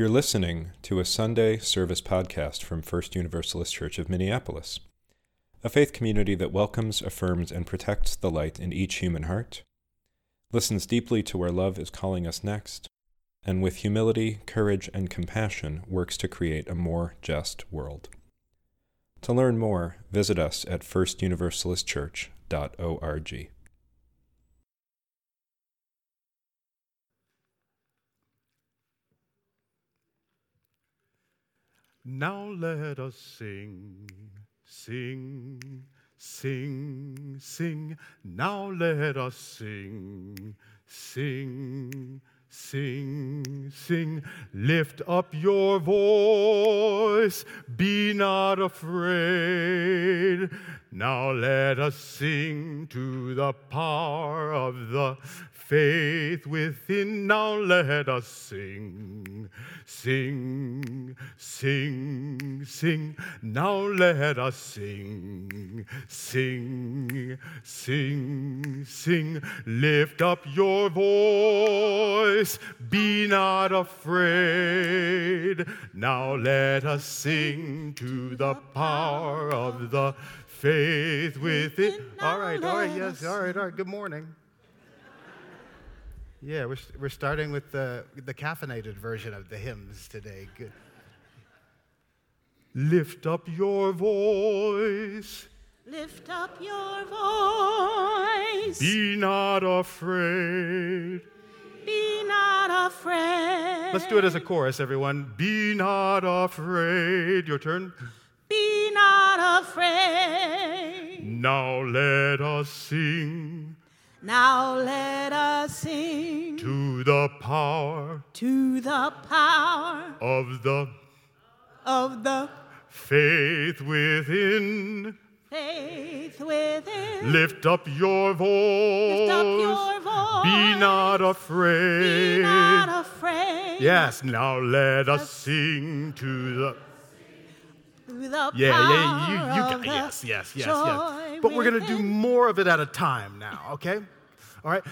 You're listening to a Sunday service podcast from First Universalist Church of Minneapolis, a faith community that welcomes, affirms, and protects the light in each human heart, listens deeply to where love is calling us next, and with humility, courage, and compassion works to create a more just world. To learn more, visit us at firstuniversalistchurch.org. Now let us sing, sing, sing, sing. Now let us sing, sing, sing, sing. Lift up your voice, be not afraid. Now let us sing to the power of the faith within. Now let us sing, sing, sing, sing. Now let us sing, sing, sing, sing. Lift up your voice, be not afraid. Now let us sing to the power of the faith within. All right, all right, yes, all right, all right. Good morning. Yeah, we're, we're starting with the, the caffeinated version of the hymns today. Good. Lift up your voice. Lift up your voice. Be not afraid. Be not afraid. Let's do it as a chorus, everyone. Be not afraid. Your turn. Be not afraid. Now let us sing Now let us sing to the power to the power of the of the faith within. faith within. Lift up your voice. Lift up your voice. Be not afraid. Be not afraid. Yes, now let us sing to the. To the Yeah, power yeah, you, you of got yes, yes, yes, yes. But we're gonna do more of it at a time now, okay? All right.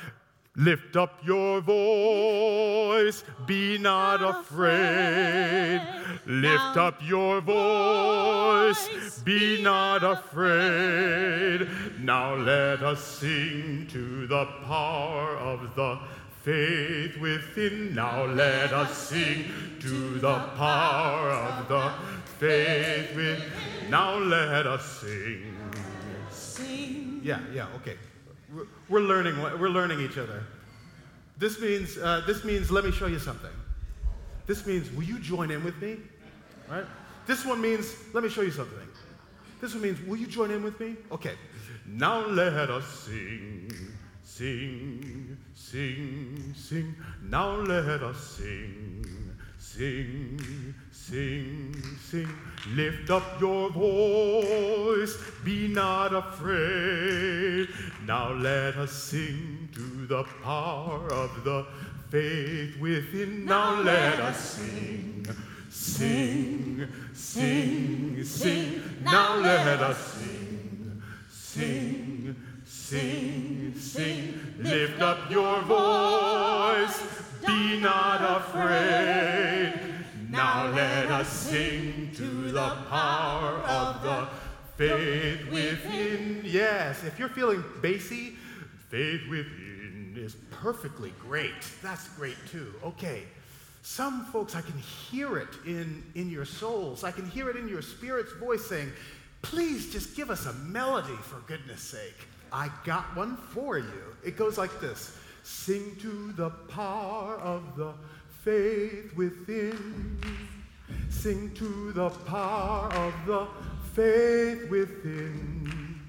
Lift up your voice, be not afraid. Lift up your voice, be not afraid. Now let us sing to the power of the faith within. Now let us sing to the power of the faith within. Now let us sing. Sing. Yeah, yeah, okay. We're, we're learning. We're learning each other. This means. Uh, this means. Let me show you something. This means. Will you join in with me? Right. This one means. Let me show you something. This one means. Will you join in with me? Okay. Now let us sing, sing, sing, sing. Now let us sing, sing, sing, sing. Lift up your voice, be not afraid. Now let us sing to the power of the faith within. Now let us sing, sing, sing, sing. Now let us sing, sing, sing, sing. Lift up your voice, be not afraid. Now let us sing to the power of the faith within. Yes, if you're feeling bassy, faith within is perfectly great. That's great too. Okay. Some folks, I can hear it in, in your souls. I can hear it in your spirit's voice saying, please just give us a melody for goodness sake. I got one for you. It goes like this Sing to the power of the faith within. Sing to the power of the faith within.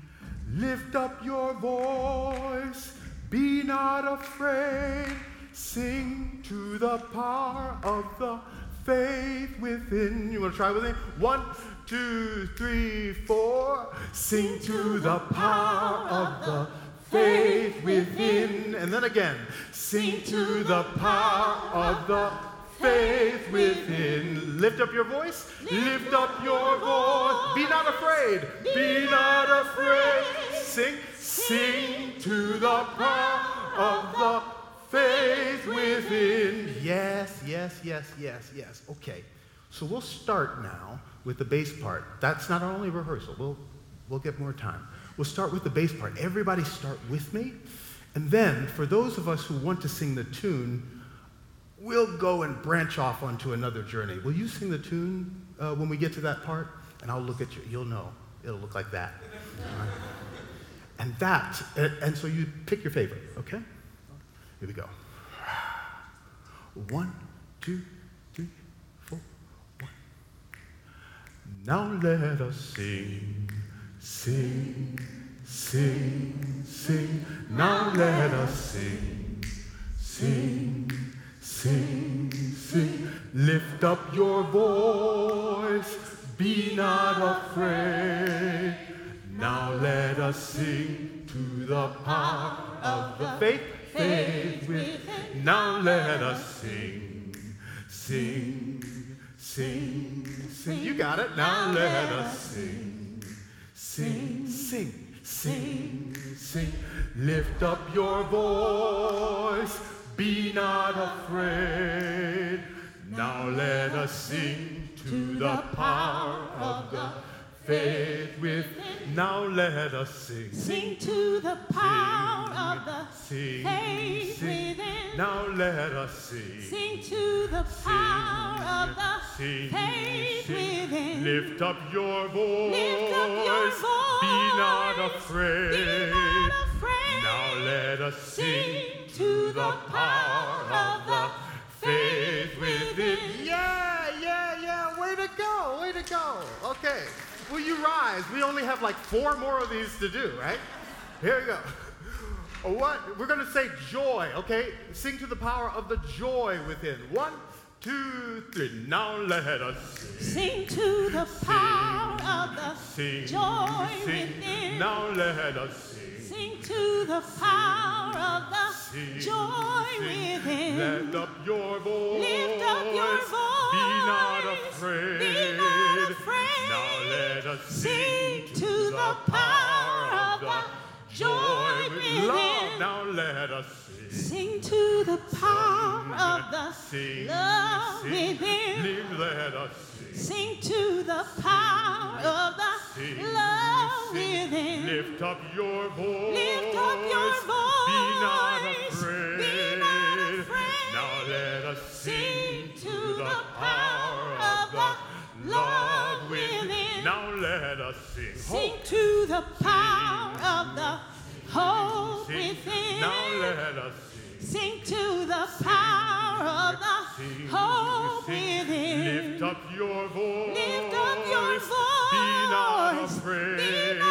Lift up your voice, be not afraid. Sing to the power of the faith within. You want to try with me? One, two, three, four. Sing to the power of the faith within. And then again, sing to the power of the faith within. Lift up your voice. Lift up your voice. Be not afraid. Be not afraid. Sing, sing to the power of the faith within. Yes, yes, yes, yes, yes. Okay. So we'll start now with the bass part. That's not our only rehearsal. We'll, we'll get more time. We'll start with the bass part. Everybody start with me. And then, for those of us who want to sing the tune, we'll go and branch off onto another journey. Will you sing the tune uh, when we get to that part? And I'll look at you. You'll know. It'll look like that. Right? And that, and, and so you pick your favorite, okay? Here we go. One, two, three, four, one. Now let us sing, sing, sing, sing. Now let us sing, sing, sing, sing. Lift up your voice, be not afraid. Now let us sing to the power of the faith, faith with. Now let us sing, sing, sing, sing. You got it. Now let us sing, sing, sing, sing, sing. Lift up your voice, be not afraid. Now let us sing to the power of the faith with. Now let us sing. Sing to the power of the Sing, faith sing. within. Now let us sing. Sing to the power of the Sing, faith sing. within. Lift up your voice. Lift up your voice. Be not afraid. Be not afraid. Now let us sing Sing to the power of the faith within. Yeah, yeah, yeah. Way to go. Way to go. Okay. Will you rise? We only have like four more of these to do, right? Here we go. What? We're going to say joy, okay? Sing to the power of the joy within. One, two, three. Now let us sing. Sing to the power of the Sing, joy sing. within. Now let us sing. Sing to the power of the Sing, joy sing. within. Lift up your voice. Lift up your voice. Be not afraid. Be not afraid. Now let us Sing sing to the power of the joy with love. within. Now let us sing. Sing to the power of the Sing, love sing. within. Live, let us sing. Sing to the power of the Sing, love sing. within. Lift up your voice. Lift up your Be not voice. afraid. Be not afraid. Now let us sing, Sing to the the power of the the let us sing. Sing to the power of the hope Sing. within. Now let us sing. Sing to the power of the Sing, hope sing. within. Lift up your voice. Lift up your voice. Be not afraid. Be not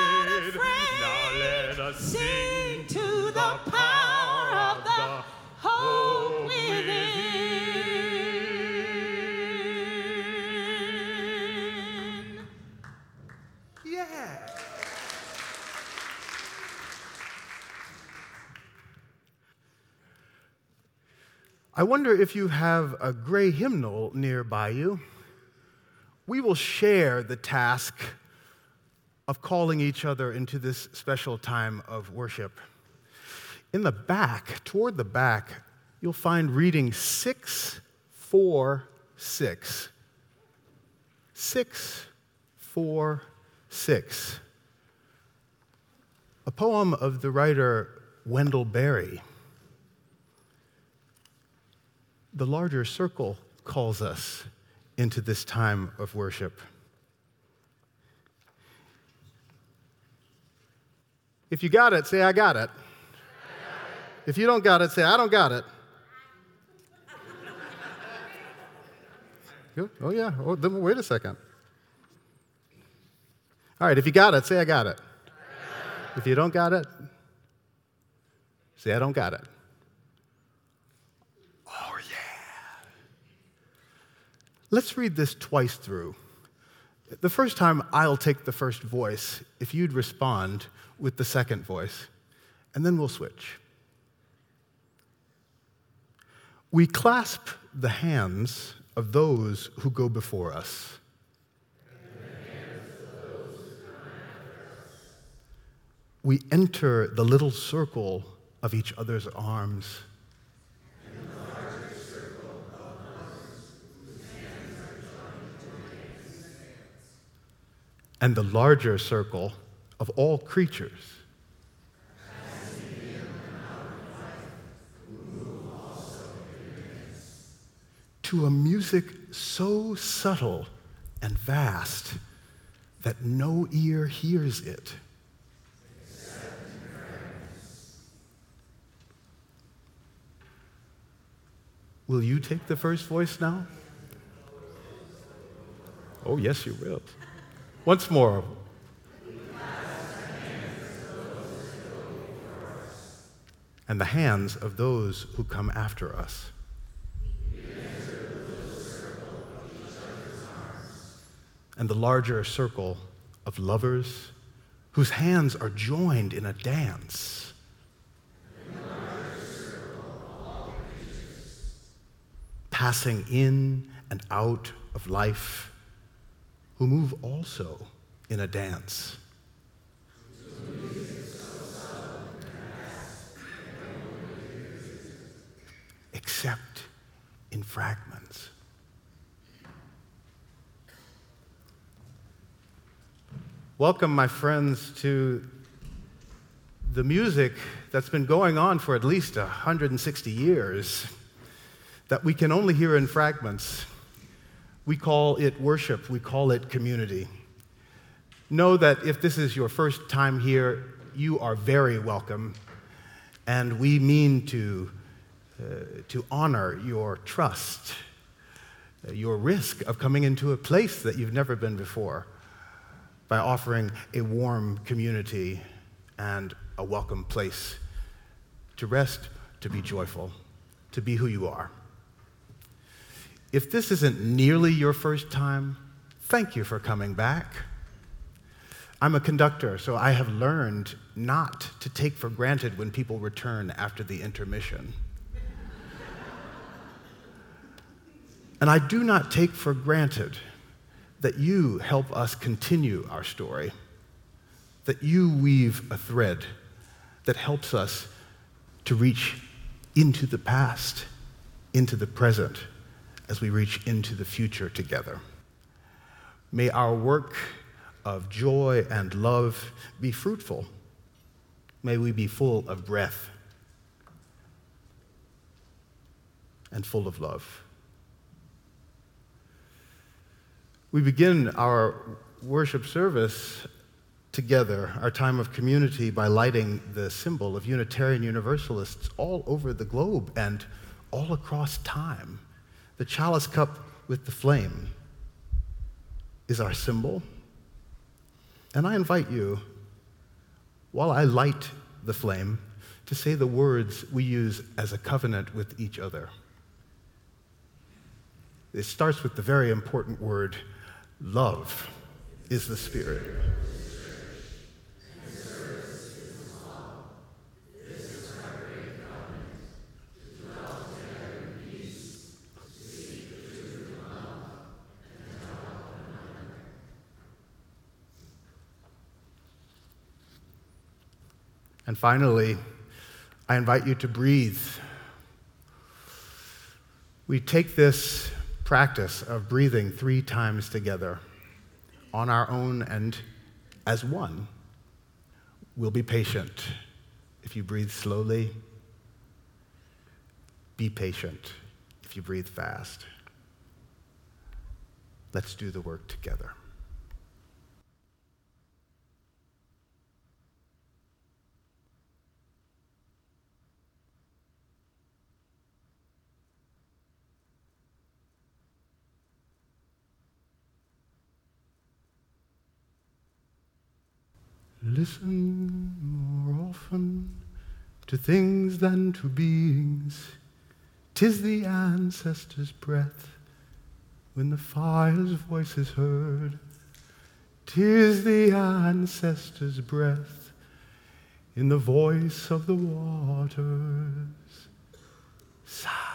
I wonder if you have a gray hymnal nearby you. We will share the task of calling each other into this special time of worship. In the back, toward the back, you'll find reading 646. 646. A poem of the writer Wendell Berry. The larger circle calls us into this time of worship. If you got it, say, I got it. If you don't got it, say, I don't got it. Oh, yeah. Oh, then wait a second. All right, if you got it, say, I got it. If you don't got it, say, I don't got it. Oh, yeah. Let's read this twice through. The first time, I'll take the first voice if you'd respond with the second voice, and then we'll switch. We clasp the hands of those who go before us. We enter the little circle of each other's arms. And the larger circle of all creatures. To a music so subtle and vast that no ear hears it. Will you take the first voice now? Oh, yes, you will. Once more. And the hands of those who come after us. And the larger circle of lovers whose hands are joined in a dance. Passing in and out of life who move also in a dance. Except in fragments. Welcome, my friends, to the music that's been going on for at least 160 years that we can only hear in fragments. We call it worship, we call it community. Know that if this is your first time here, you are very welcome, and we mean to, uh, to honor your trust, uh, your risk of coming into a place that you've never been before by offering a warm community and a welcome place to rest, to be joyful, to be who you are. If this isn't nearly your first time, thank you for coming back. I'm a conductor, so I have learned not to take for granted when people return after the intermission. and I do not take for granted that you help us continue our story, that you weave a thread that helps us to reach into the past, into the present as we reach into the future together. May our work of joy and love be fruitful. May we be full of breath and full of love. We begin our worship service together, our time of community, by lighting the symbol of Unitarian Universalists all over the globe and all across time. The chalice cup with the flame is our symbol. And I invite you, while I light the flame, to say the words we use as a covenant with each other. It starts with the very important word love is the Spirit. And finally, I invite you to breathe. We take this practice of breathing three times together on our own and as one. We'll be patient. If you breathe slowly, be patient. If you breathe fast, let's do the work together. Listen more often to things than to beings. Tis the ancestors' breath when the fire's voice is heard. Tis the ancestors' breath in the voice of the waters. Sigh.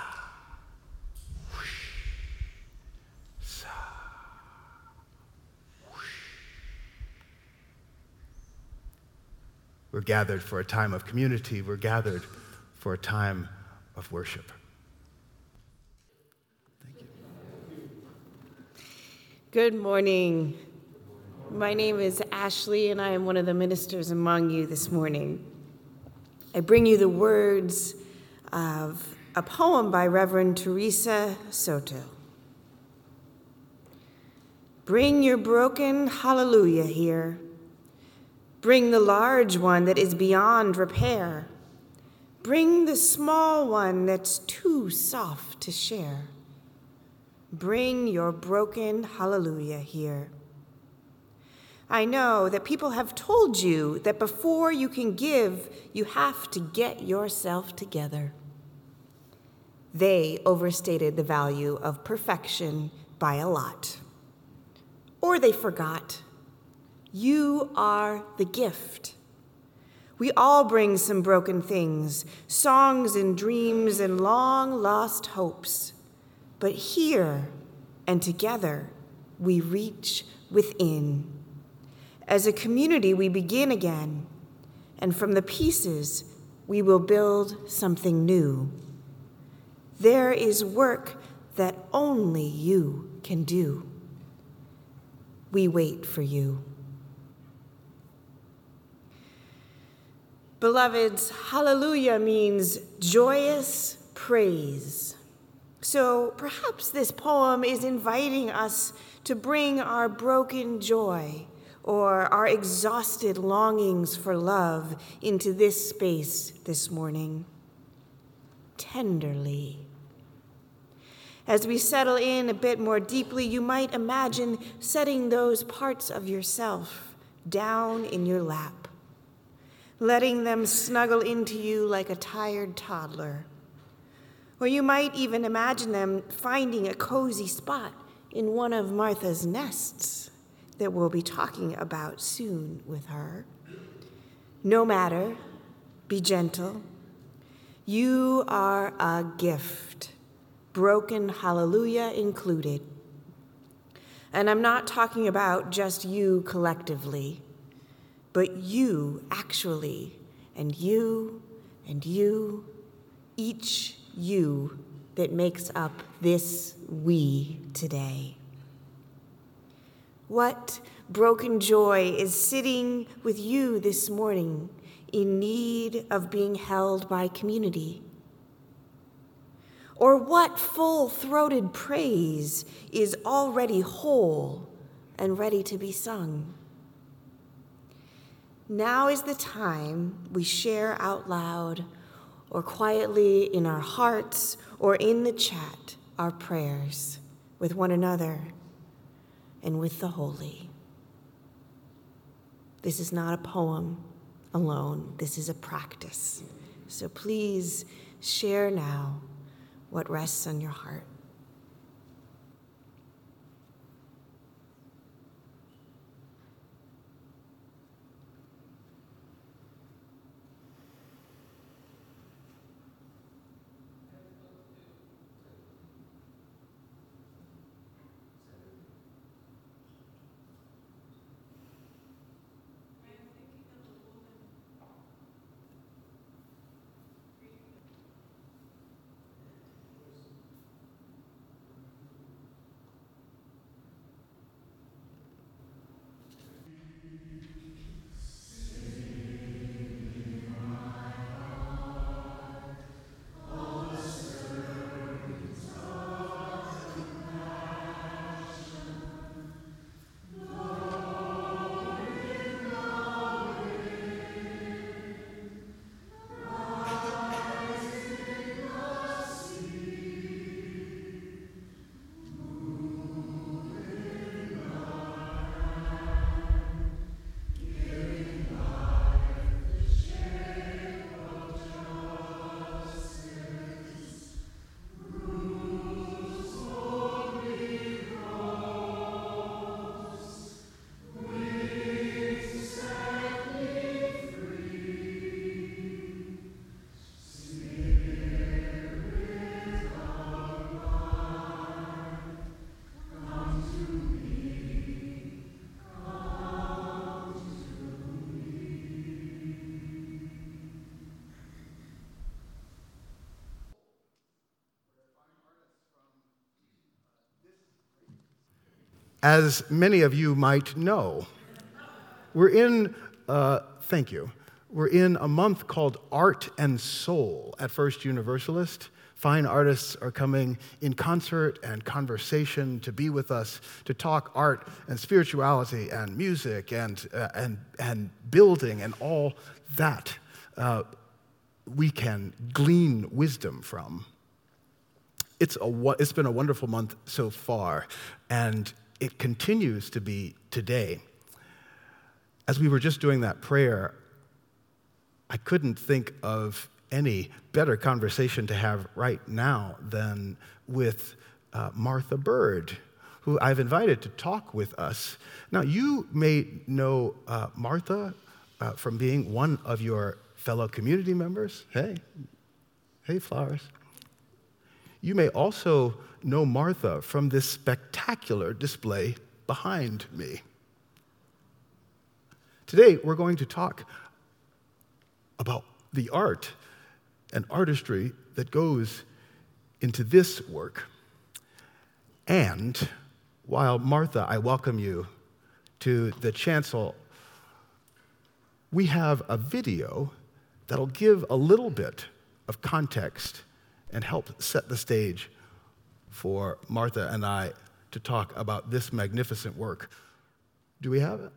We're gathered for a time of community. We're gathered for a time of worship. Thank you. Good morning. My name is Ashley, and I am one of the ministers among you this morning. I bring you the words of a poem by Reverend Theresa Soto. Bring your broken hallelujah here. Bring the large one that is beyond repair. Bring the small one that's too soft to share. Bring your broken hallelujah here. I know that people have told you that before you can give, you have to get yourself together. They overstated the value of perfection by a lot. Or they forgot. You are the gift. We all bring some broken things, songs and dreams and long lost hopes. But here and together, we reach within. As a community, we begin again, and from the pieces, we will build something new. There is work that only you can do. We wait for you. Beloveds, hallelujah means joyous praise. So perhaps this poem is inviting us to bring our broken joy or our exhausted longings for love into this space this morning. Tenderly. As we settle in a bit more deeply, you might imagine setting those parts of yourself down in your lap, letting them snuggle into you like a tired toddler. Or you might even imagine them finding a cozy spot in one of Martha's nests that we'll be talking about soon with her. No matter, be gentle. You are a gift, broken hallelujah included. And I'm not talking about just you collectively, but you actually, and you, and you, each you that makes up this we today. What broken joy is sitting with you this morning in need of being held by community? Or what full throated praise is already whole and ready to be sung? Now is the time we share out loud or quietly in our hearts or in the chat our prayers with one another and with the holy. This is not a poem alone, this is a practice. So please share now what rests on your heart. As many of you might know, we're in, uh, thank you, we're in a month called Art and Soul at First Universalist. Fine artists are coming in concert and conversation to be with us, to talk art and spirituality and music and, uh, and, and building and all that uh, we can glean wisdom from. It's, a, it's been a wonderful month so far, and it continues to be today. As we were just doing that prayer, I couldn't think of any better conversation to have right now than with uh, Martha Bird, who I've invited to talk with us. Now, you may know uh, Martha uh, from being one of your fellow community members. Hey, hey, flowers. You may also know Martha from this spectacular display behind me. Today, we're going to talk about the art and artistry that goes into this work. And while, Martha, I welcome you to the chancel, we have a video that'll give a little bit of context and help set the stage for Martha and I to talk about this magnificent work. Do we have it?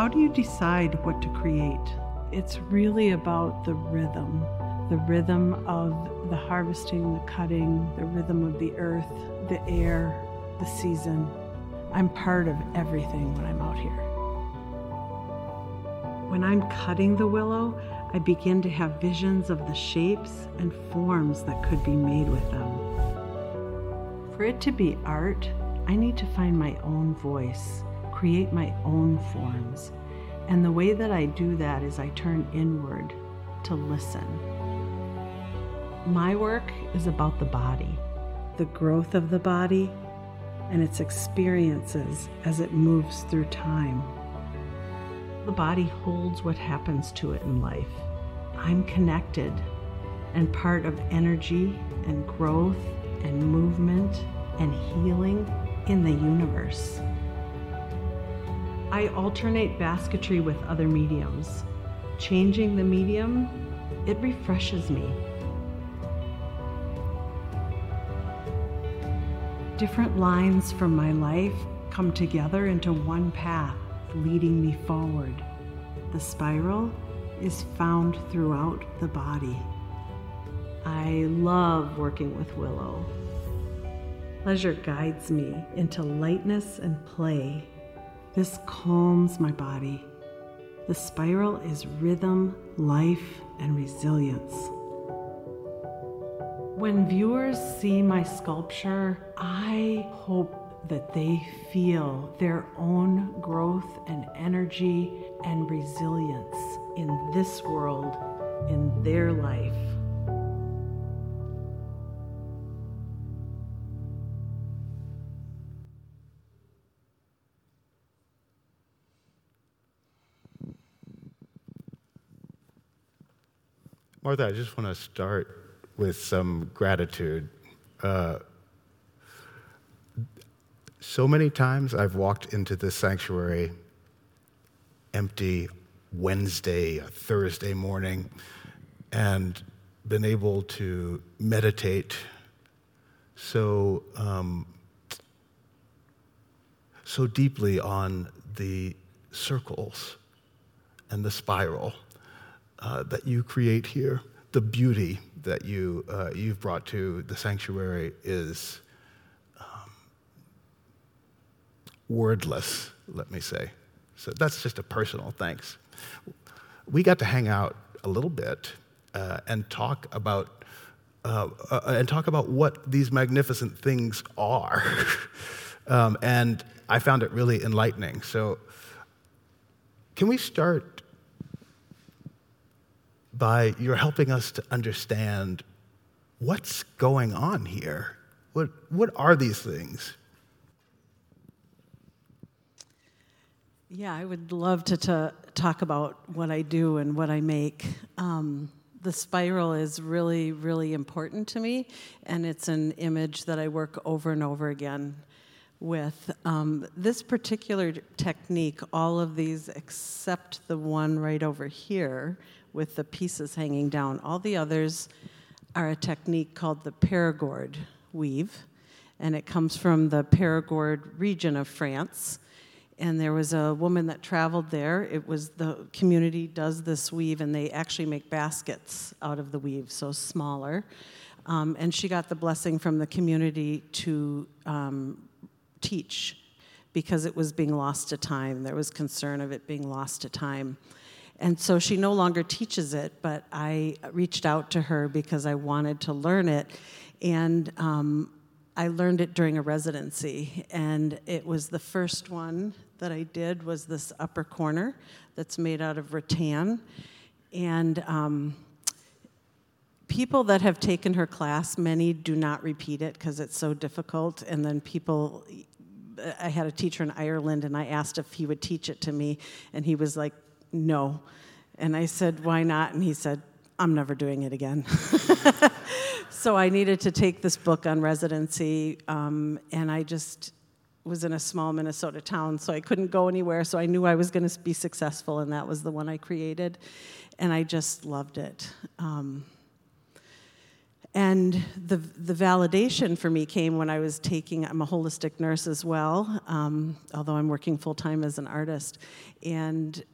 How do you decide what to create? It's really about the rhythm the rhythm of the harvesting, the cutting, the rhythm of the earth, the air, the season. I'm part of everything when I'm out here. When I'm cutting the willow, I begin to have visions of the shapes and forms that could be made with them. For it to be art, I need to find my own voice create my own forms. And the way that I do that is I turn inward to listen. My work is about the body, the growth of the body, and its experiences as it moves through time. The body holds what happens to it in life. I'm connected and part of energy and growth and movement and healing in the universe. I alternate basketry with other mediums. Changing the medium, it refreshes me. Different lines from my life come together into one path, leading me forward. The spiral is found throughout the body. I love working with Willow. Pleasure guides me into lightness and play this calms my body. The spiral is rhythm, life, and resilience. When viewers see my sculpture, I hope that they feel their own growth and energy and resilience in this world, in their life. Martha, I just want to start with some gratitude. Uh, so many times I've walked into this sanctuary empty Wednesday, Thursday morning, and been able to meditate so um, so deeply on the circles and the spiral uh, that you create here, the beauty that you, uh, you've brought to the sanctuary is um, wordless, let me say. So that's just a personal thanks. We got to hang out a little bit uh, and talk about uh, uh, and talk about what these magnificent things are. um, and I found it really enlightening. So, can we start by you're helping us to understand what's going on here. What, what are these things? Yeah, I would love to, to talk about what I do and what I make. Um, the spiral is really, really important to me, and it's an image that I work over and over again with. Um, this particular technique, all of these except the one right over here with the pieces hanging down, all the others are a technique called the Perigord weave, and it comes from the Perigord region of France and there was a woman that traveled there. It was the community does this weave, and they actually make baskets out of the weave, so smaller. Um, and she got the blessing from the community to um, teach because it was being lost to time. There was concern of it being lost to time. And so she no longer teaches it, but I reached out to her because I wanted to learn it. And um, I learned it during a residency, and it was the first one that I did was this upper corner that's made out of rattan. And um, people that have taken her class, many do not repeat it because it's so difficult. And then people, I had a teacher in Ireland and I asked if he would teach it to me, and he was like, no. And I said, why not? And he said, I'm never doing it again. so I needed to take this book on residency, um, and I just was in a small Minnesota town, so I couldn't go anywhere. So I knew I was going to be successful, and that was the one I created. And I just loved it. Um, and the, the validation for me came when I was taking, I'm a holistic nurse as well, um, although I'm working full time as an artist. And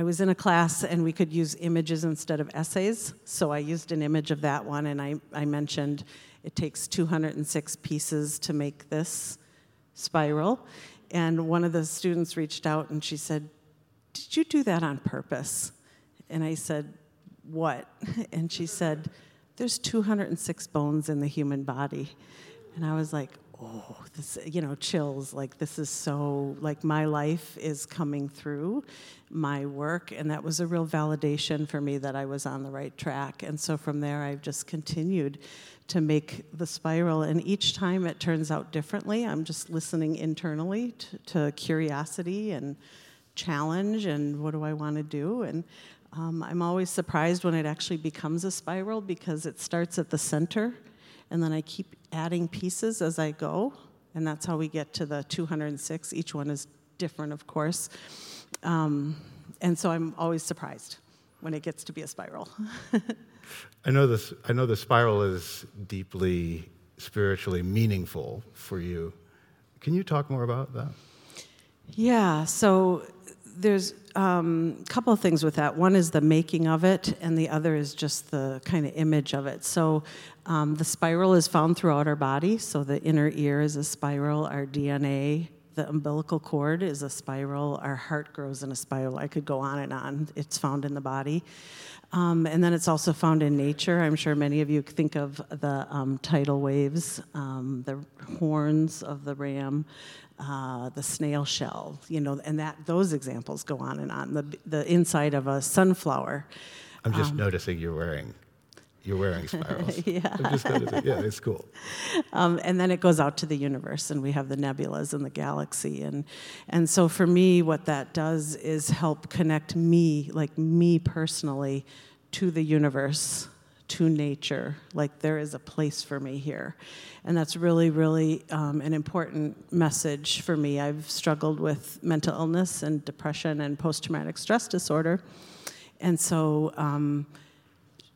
I was in a class and we could use images instead of essays. So I used an image of that one and I, I mentioned it takes 206 pieces to make this spiral. And one of the students reached out and she said, Did you do that on purpose? And I said, What? And she said, There's 206 bones in the human body. And I was like, oh, this, you know, chills. Like, this is so, like, my life is coming through my work. And that was a real validation for me that I was on the right track. And so from there, I've just continued to make the spiral. And each time it turns out differently. I'm just listening internally to, to curiosity and challenge and what do I want to do. And um, I'm always surprised when it actually becomes a spiral because it starts at the center and then I keep adding pieces as I go, and that's how we get to the 206. Each one is different, of course. Um, and so I'm always surprised when it gets to be a spiral. I know this. I know the spiral is deeply spiritually meaningful for you. Can you talk more about that? Yeah. So there's a um, couple of things with that. One is the making of it, and the other is just the kind of image of it. So um, the spiral is found throughout our body. So the inner ear is a spiral, our DNA, the umbilical cord is a spiral, our heart grows in a spiral. I could go on and on. It's found in the body. Um, and then it's also found in nature. I'm sure many of you think of the um, tidal waves, um, the horns of the ram, uh, the snail shell, you know, and that those examples go on and on. The, the inside of a sunflower. I'm just um, noticing you're wearing you're wearing spirals. yeah. I'm just noticing. Yeah, it's cool. Um, and then it goes out to the universe, and we have the nebulas and the galaxy. And, and so for me, what that does is help connect me, like me personally, to the universe to nature. Like there is a place for me here. And that's really, really um, an important message for me. I've struggled with mental illness and depression and post traumatic stress disorder. And so um,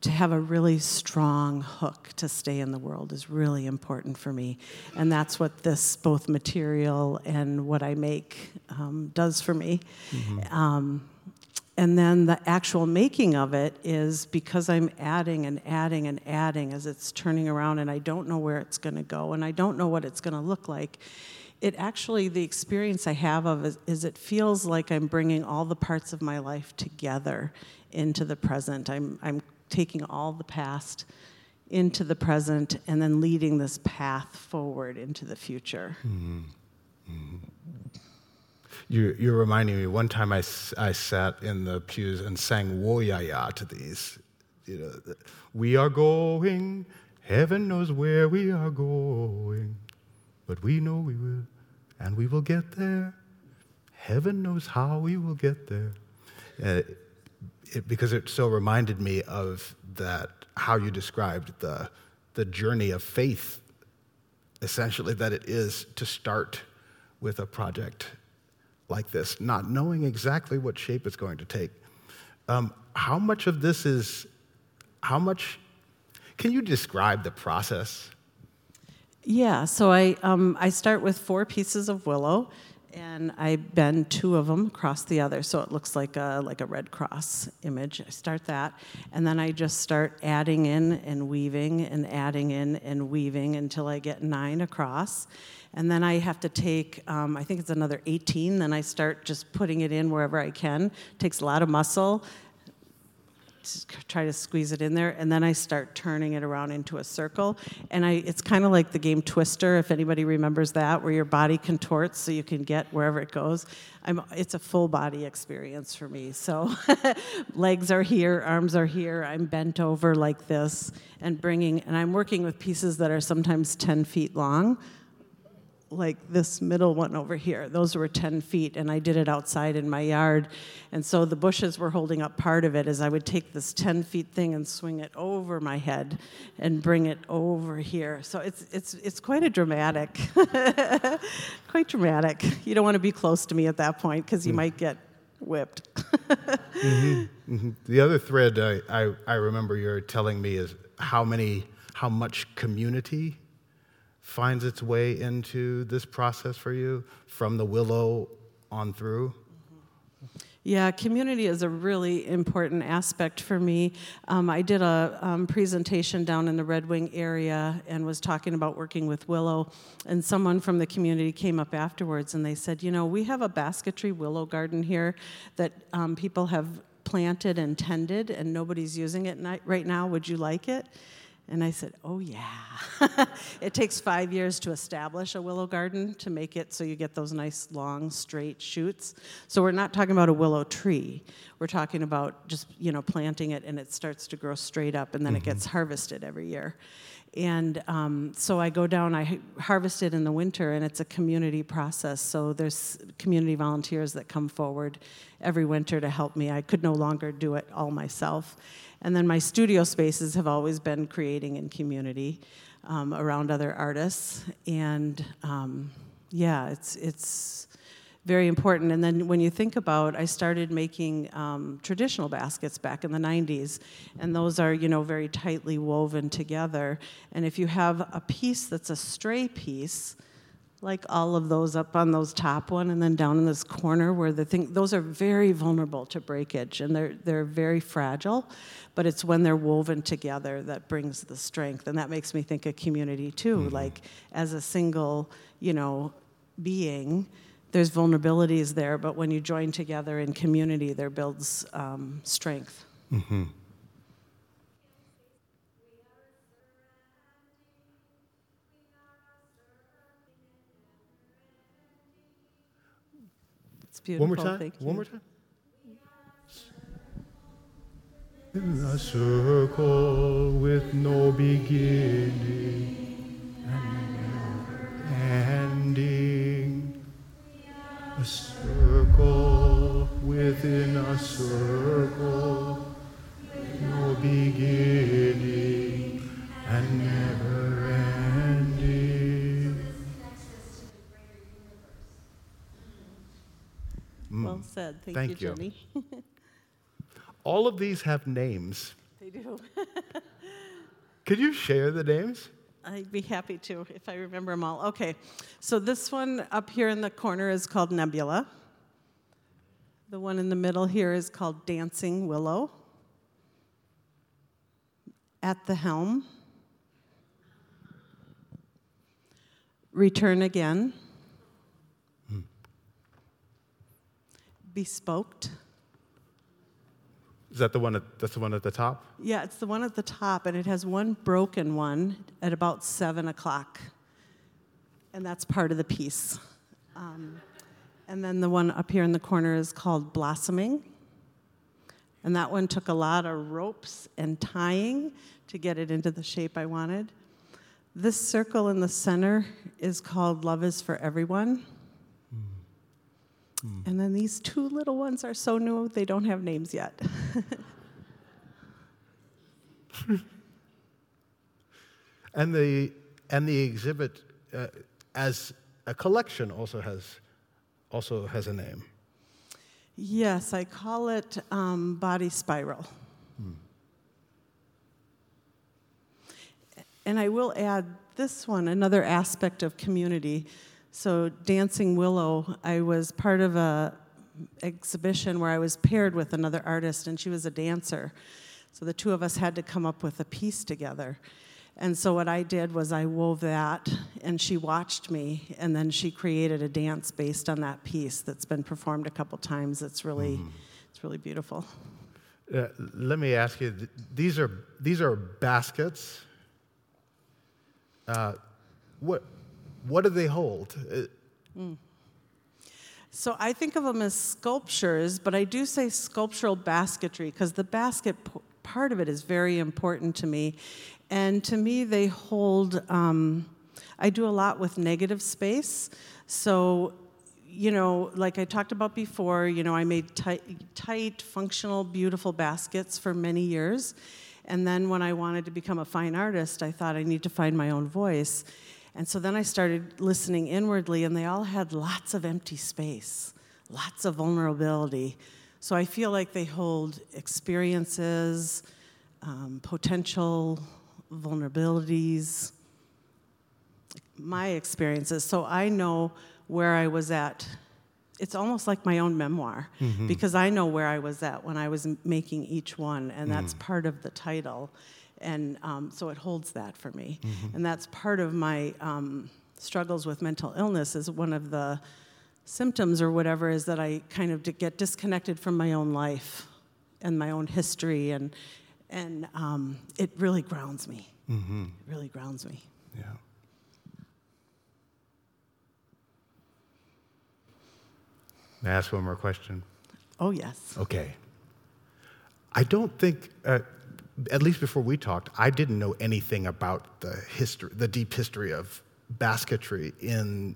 to have a really strong hook to stay in the world is really important for me. And that's what this, both material and what I make, um, does for me. Mm-hmm. And then the actual making of it is because I'm adding and adding and adding as it's turning around, and I don't know where it's going to go, and I don't know what it's going to look like. It actually, the experience I have of it is it feels like I'm bringing all the parts of my life together into the present. I'm, I'm taking all the past into the present and then leading this path forward into the future. Mm-hmm. Mm-hmm. You're, you're reminding me, one time I, I sat in the pews and sang Woyaya to these you know, we are going, heaven knows where we are going, but we know we will, and we will get there. Heaven knows how we will get there. Uh, it, because it so reminded me of that, how you described the, the journey of faith, essentially, that it is to start with a project like this, not knowing exactly what shape it's going to take. Um, how much of this is, how much, can you describe the process? Yeah, so I, um, I start with four pieces of willow and I bend two of them across the other so it looks like a, like a red cross image. I start that, and then I just start adding in and weaving and adding in and weaving until I get nine across. And then I have to take, um, I think it's another 18, then I start just putting it in wherever I can. It takes a lot of muscle try to squeeze it in there, and then I start turning it around into a circle. And I, it's kind of like the game Twister, if anybody remembers that, where your body contorts so you can get wherever it goes. I'm, it's a full body experience for me. So legs are here, arms are here. I'm bent over like this, and bringing, and I'm working with pieces that are sometimes 10 feet long like this middle one over here. Those were 10 feet, and I did it outside in my yard. And so the bushes were holding up part of it as I would take this 10 feet thing and swing it over my head and bring it over here. So it's, it's, it's quite a dramatic, quite dramatic. You don't want to be close to me at that point because you mm. might get whipped. mm-hmm. Mm-hmm. The other thread I, I, I remember you're telling me is how many, how much community finds its way into this process for you from the willow on through? Yeah, community is a really important aspect for me. Um, I did a um, presentation down in the Red Wing area and was talking about working with willow, and someone from the community came up afterwards and they said, You know, we have a basketry willow garden here that um, people have planted and tended, and nobody's using it right now. Would you like it? And I said, Oh, yeah. it takes five years to establish a willow garden to make it so you get those nice, long, straight shoots. So we're not talking about a willow tree. We're talking about just, you know, planting it and it starts to grow straight up and then mm-hmm. it gets harvested every year. And um, so I go down, I harvest it in the winter, and it's a community process. So there's community volunteers that come forward every winter to help me. I could no longer do it all myself. And then my studio spaces have always been creating in community um, around other artists. And um, yeah, it's, it's very important. And then when you think about, I started making um, traditional baskets back in the 90s, and those are, you know, very tightly woven together. And if you have a piece that's a stray piece, like all of those up on those top one and then down in this corner where the thing those are very vulnerable to breakage and they're they're very fragile but it's when they're woven together that brings the strength and that makes me think of community too mm-hmm. like as a single you know being there's vulnerabilities there but when you join together in community there builds um, strength mm-hmm. It's beautiful. One more time. Thank One more time. In a circle with no beginning and ending. A circle within a circle, no beginning and never ending. Mm. Well said. Thank, Thank you, Jenny. All of these have names. They do. Could you share the names? I'd be happy to if I remember them all. Okay, so this one up here in the corner is called Nebula. The one in the middle here is called Dancing Willow. At the Helm. Return Again. Hmm. Bespoked. Is that the one? At, that's the one at the top. Yeah, it's the one at the top, and it has one broken one at about seven o'clock, and that's part of the piece. Um, and then the one up here in the corner is called Blossoming. And that one took a lot of ropes and tying to get it into the shape I wanted. This circle in the center is called Love is for Everyone. Mm. And then these two little ones are so new, they don't have names yet. and the and the exhibit uh, as a collection also has also has a name. Yes, I call it um, body spiral. Hmm. And I will add this one, another aspect of community. So, Dancing Willow, I was part of a exhibition where I was paired with another artist, and she was a dancer. So the two of us had to come up with a piece together. And so what I did was I wove that, and she watched me, and then she created a dance based on that piece that's been performed a couple times. It's really, mm. it's really beautiful. Uh, let me ask you: these are these are baskets. Uh, what what do they hold? Mm. So I think of them as sculptures, but I do say sculptural basketry because the basket part of it is very important to me. And to me, they hold, um, I do a lot with negative space. So, you know, like I talked about before, you know, I made tight, functional, beautiful baskets for many years. And then when I wanted to become a fine artist, I thought I need to find my own voice. And so then I started listening inwardly, and they all had lots of empty space, lots of vulnerability. So I feel like they hold experiences, um, potential vulnerabilities, my experiences. So I know where I was at. It's almost like my own memoir mm-hmm. because I know where I was at when I was making each one, and that's mm. part of the title. And um, so it holds that for me. Mm-hmm. And that's part of my um, struggles with mental illness, is one of the symptoms or whatever is that I kind of get disconnected from my own life and my own history and and um, it really grounds me. Mm-hmm. It really grounds me. Yeah. May I ask one more question? Oh, yes. Okay. I don't think, uh, at least before we talked, I didn't know anything about the history, the deep history of basketry in,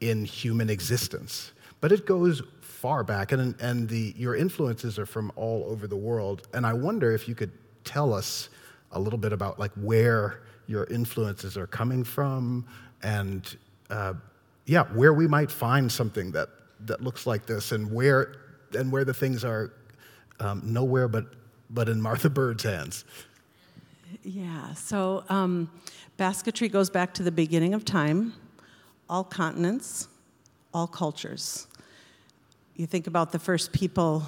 in human existence. But it goes far back, and, and the, your influences are from all over the world. And I wonder if you could tell us a little bit about like where your influences are coming from, and uh, yeah, where we might find something that that looks like this, and where and where the things are um, nowhere but but in Martha Bird's hands. Yeah. So um, basketry goes back to the beginning of time, all continents, all cultures. You think about the first people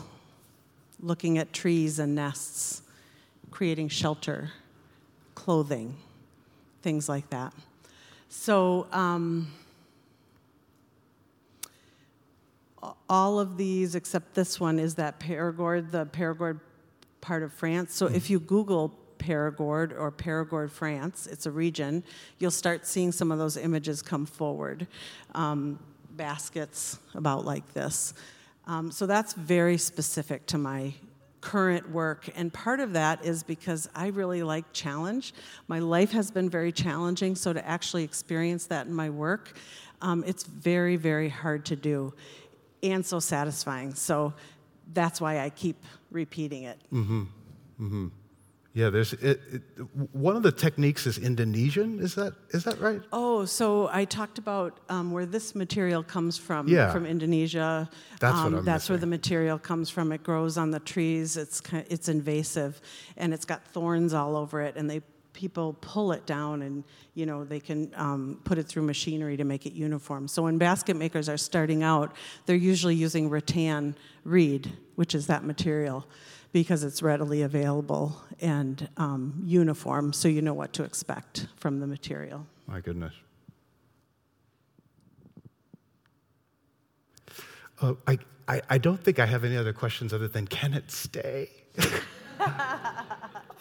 looking at trees and nests, creating shelter, clothing, things like that. So, um, all of these, except this one, is that paragord, the Perigord part of France. So, if you Google Perigord or Perigord, France, it's a region, you'll start seeing some of those images come forward. Um, baskets about like this. Um, so that's very specific to my current work. And part of that is because I really like challenge. My life has been very challenging, so to actually experience that in my work, um, it's very, very hard to do and so satisfying. So that's why I keep repeating it. Mm-hmm. Mm-hmm. Yeah, there's it, it, one of the techniques is Indonesian. Is that is that right? Oh, so I talked about um, where this material comes from. Yeah. from Indonesia. That's um, what I'm That's missing. where the material comes from. It grows on the trees. It's kind of, it's invasive, and it's got thorns all over it. And they people pull it down, and you know they can um, put it through machinery to make it uniform. So when basket makers are starting out, they're usually using rattan reed, which is that material because it's readily available and um, uniform, so you know what to expect from the material. My goodness. Uh, I, I, I don't think I have any other questions other than can it stay?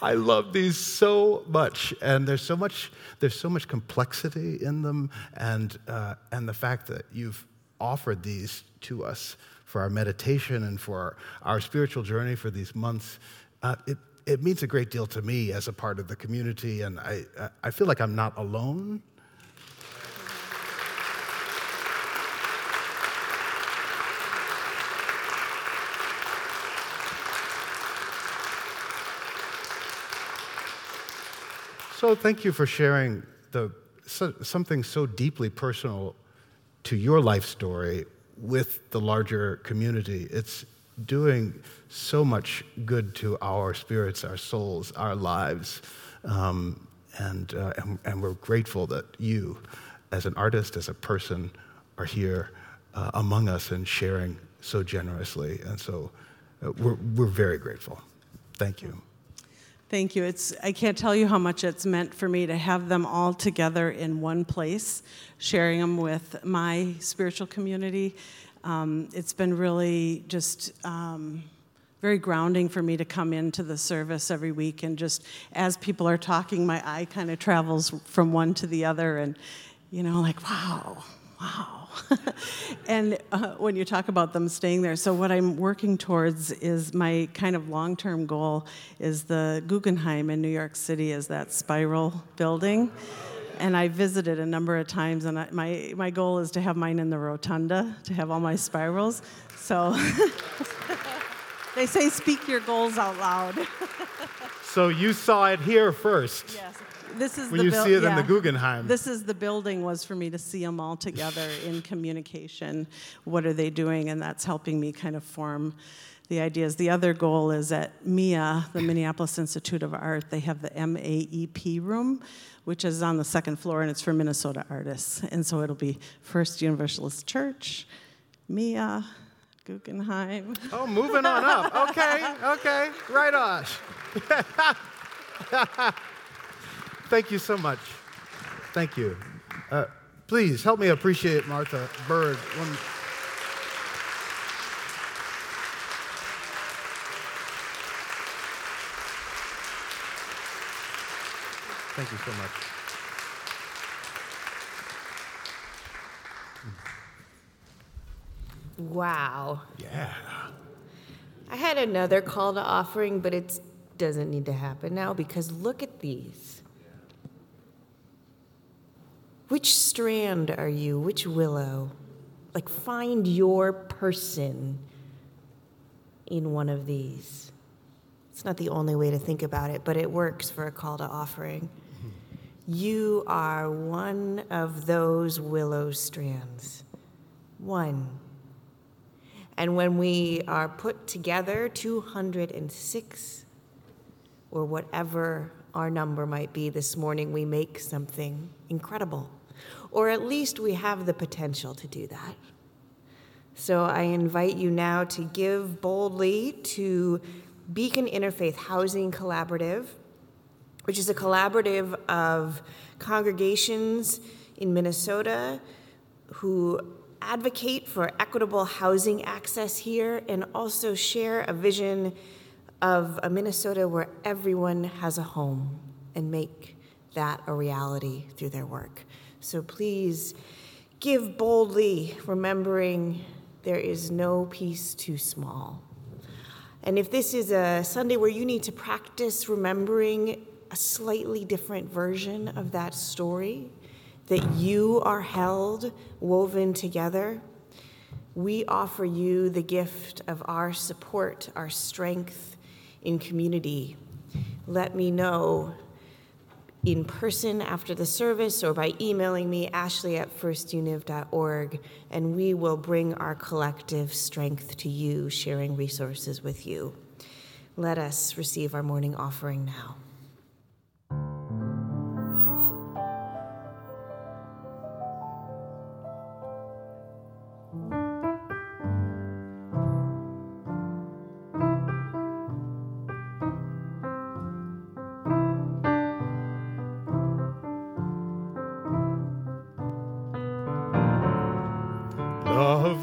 I love these so much, and there's so much there's so much complexity in them, and uh, and the fact that you've offered these to us for our meditation and for our, our spiritual journey for these months. Uh, it, it means a great deal to me as a part of the community, and I, I feel like I'm not alone. So, thank you for sharing the, so, something so deeply personal to your life story with the larger community. It's doing so much good to our spirits, our souls, our lives. Um, and, uh, and, and, we're grateful that you, as an artist, as a person, are here uh, among us and sharing so generously. And so uh, we're, we're very grateful. Thank you. Thank you. It's, I can't tell you how much it's meant for me to have them all together in one place, sharing them with my spiritual community. Um, it's been really just um, very grounding for me to come into the service every week and just as people are talking, my eye kind of travels from one to the other and, you know, like, wow, wow. and uh, when you talk about them staying there, so what I'm working towards is my kind of long term goal is the Guggenheim in New York City, is that spiral building. And I visited a number of times, and I, my, my goal is to have mine in the rotunda, to have all my spirals. So they say speak your goals out loud. so you saw it here first. Yes this is when the you buil- see it yeah. in the Guggenheim. This is the building was for me to see them all together in communication. What are they doing? And that's helping me kind of form the ideas. The other goal is at MIA, the Minneapolis Institute of Art, they have the MAEP room, which is on the second floor, and it's for Minnesota artists. And so it'll be First Universalist Church, MIA, Guggenheim. Oh, moving on up. Okay, okay, right on. Thank you so much. Thank you. Uh, please help me appreciate Martha Bird. One... Thank you so much. Wow. Yeah. I had another call to offering, but it doesn't need to happen now because look at these. Which strand are you? Which willow? Like, find your person in one of these. It's not the only way to think about it, but it works for a call to offering. You are one of those willow strands. One. And when we are put together, 206, or whatever our number might be this morning, we make something incredible or at least we have the potential to do that. So I invite you now to give boldly to Beacon Interfaith Housing Collaborative, which is a collaborative of congregations in Minnesota who advocate for equitable housing access here and also share a vision of a Minnesota where everyone has a home and make that a reality through their work. So please give boldly, remembering there is no piece too small. And if this is a Sunday where you need to practice remembering a slightly different version of that story, that you are held, woven together, we offer you the gift of our support, our strength in community. Let me know in person after the service or by emailing me, ashley at firstuniv.org, and we will bring our collective strength to you, sharing resources with you. Let us receive our morning offering now.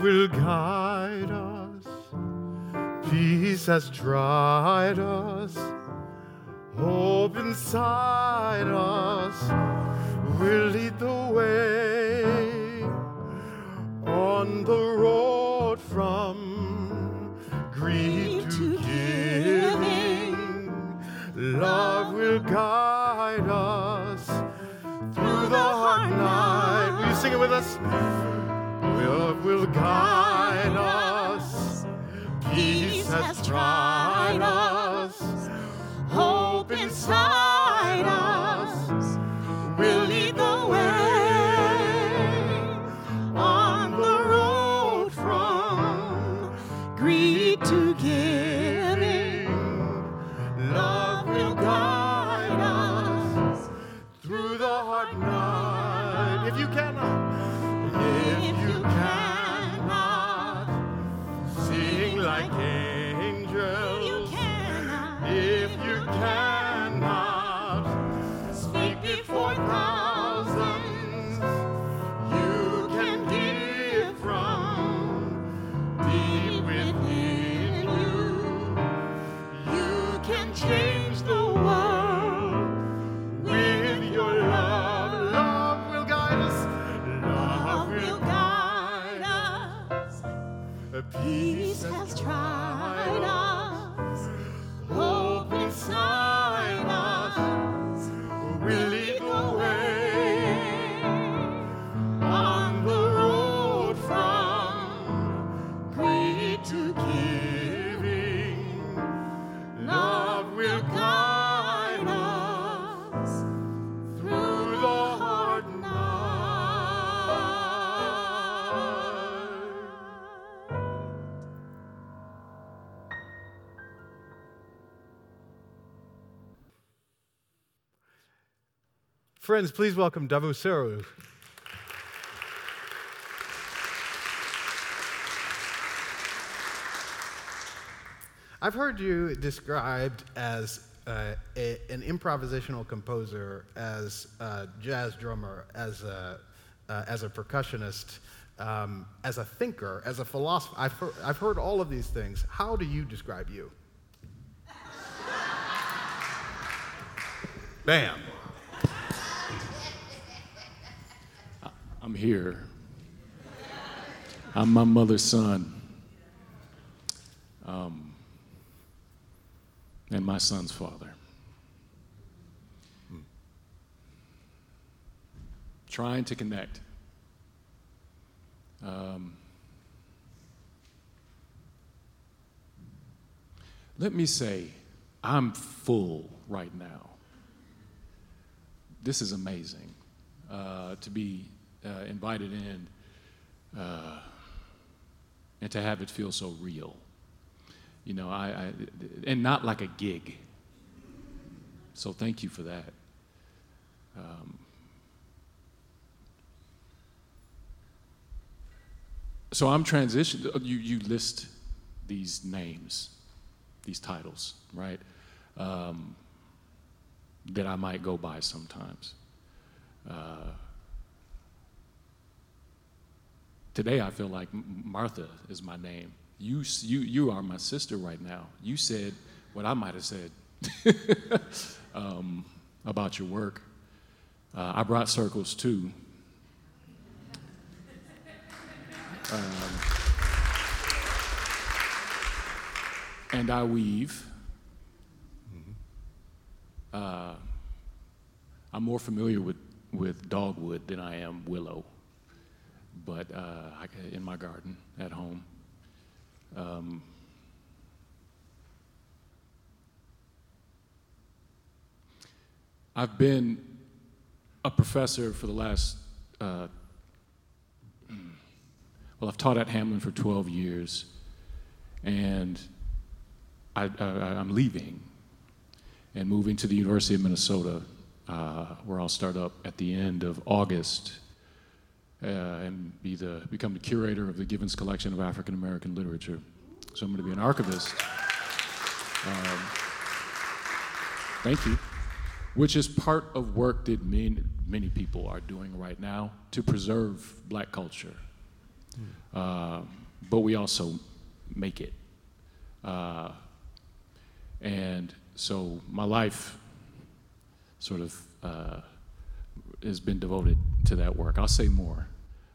will guide us. Peace has tried us. Hope inside us will lead the way on the road from greed to giving. Love will guide us through the hard night. Will you sing it with us? Will guide us. Peace has tried us. Hope inside Friends, please welcome Davu Seru. I've heard you described as uh, a, an improvisational composer, as a jazz drummer, as a, uh, as a percussionist, um, as a thinker, as a philosopher. I've I've heard all of these things. How do you describe you? Bam. I'm here. I'm my mother's son. Um, and my son's father. Trying to connect. Um, let me say, I'm full right now. This is amazing uh, to be uh, invited in uh, and to have it feel so real. You know, I, I and not like a gig. So thank you for that. Um, so I'm transitioning. You you list these names, these titles, right? Um, that I might go by sometimes. Uh, today I feel like Martha is my name. You, you, you are my sister right now. You said what I might have said um, about your work. Uh, I brought circles too. Um, and I weave. Uh, I'm more familiar with, with dogwood than I am willow, but uh, in my garden at home. Um, I've been a professor for the last, uh, well, I've taught at Hamline for 12 years, and I, I'm leaving and moving to the University of Minnesota, uh, where I'll start up at the end of August uh, and be the, become the curator of the Givens Collection of African American Literature. So I'm going to be an archivist. Um, thank you. Which is part of work that many, many people are doing right now to preserve black culture. Uh, but we also make it. Uh, and so my life sort of uh, has been devoted to that work. I'll say more.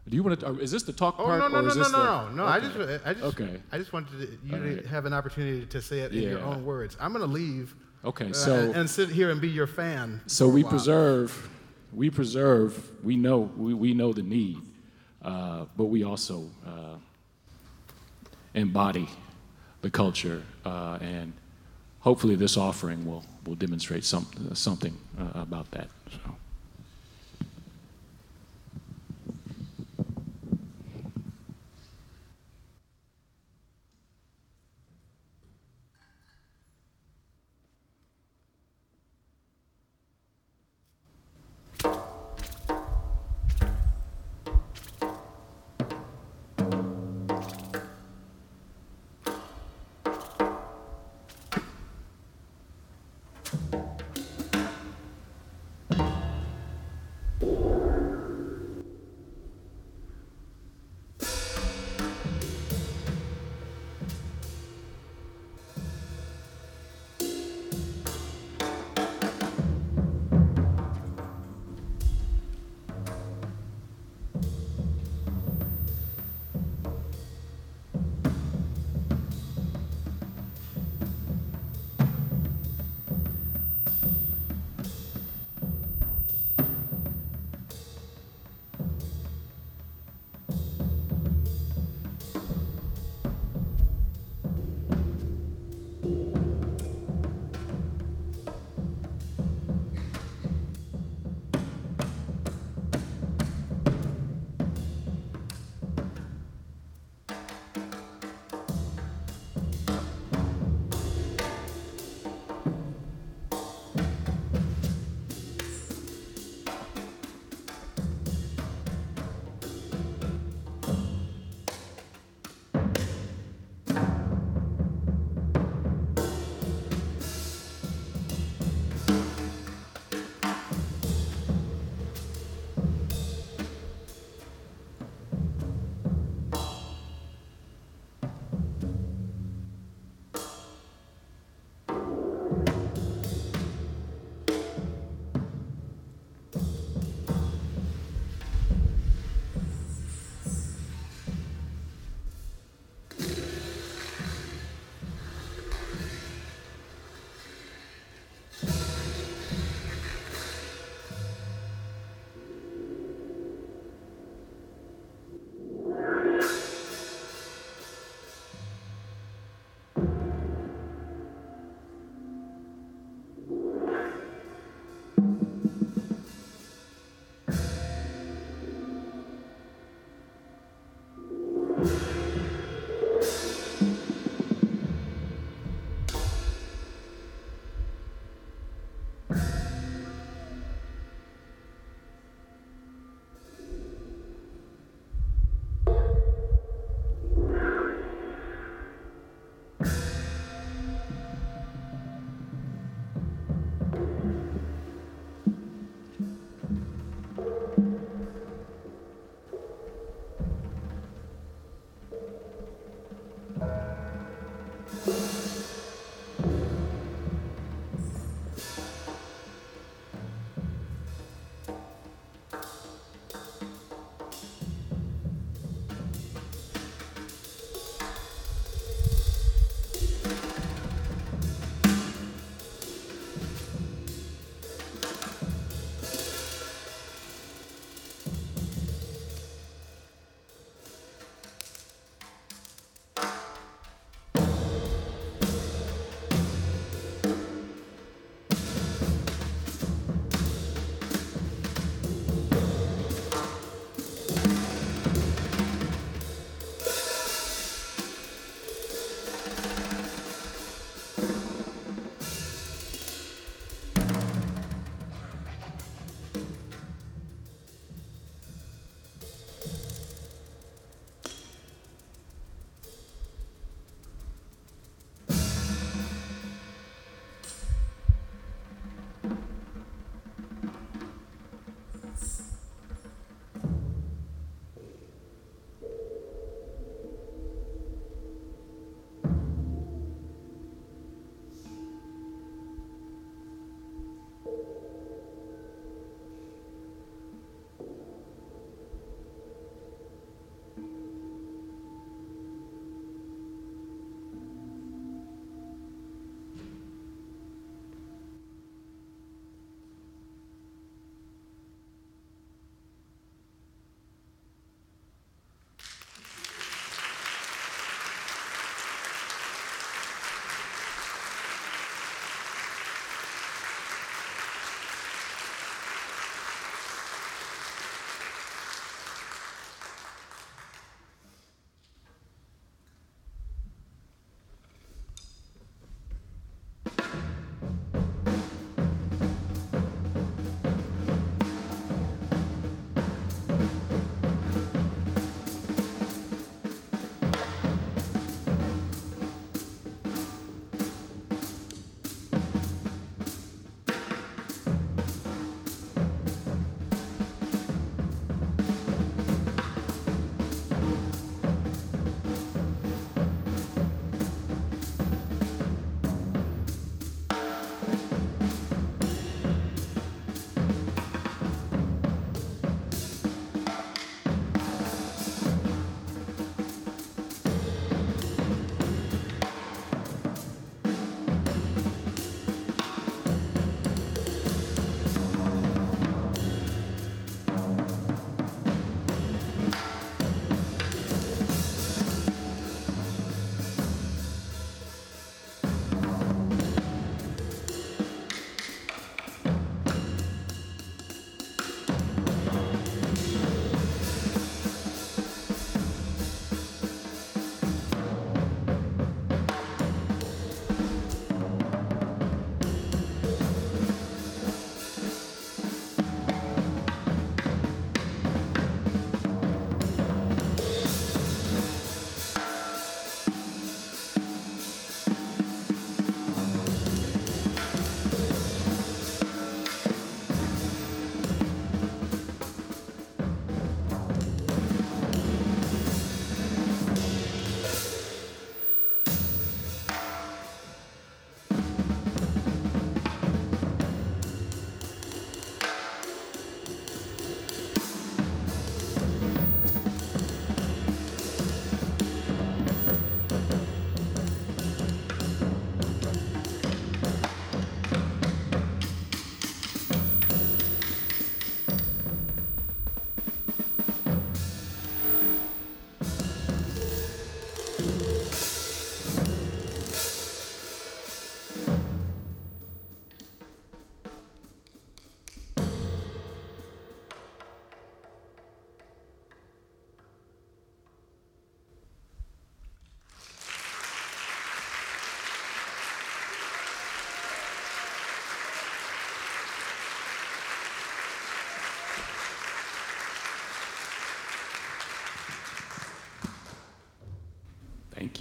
Do you want to? Is this the talk Oh part? no no or no is no this no no no! I just I just Okay. I just wanted to, you All to have an opportunity to say it in your own words. I'm going to leave. Okay, uh, so- and, and sit here and be your fan. So we preserve, we preserve, we know, we, we know the need, uh, but we also uh, embody the culture, uh, and hopefully this offering will, will demonstrate some, something uh, about that. So.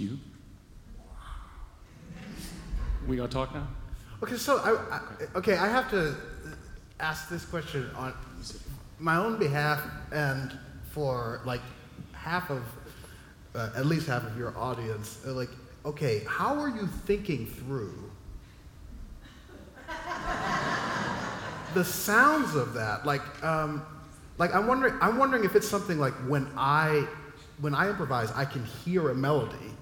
You. We gonna talk now? Okay, so I, I, okay, I have to ask this question on my own behalf and for like half of, uh, at least half of your audience. Like, okay, how are you thinking through the sounds of that? Like, um, like I'm wondering, I'm wondering if it's something like when I, when I improvise, I can hear a melody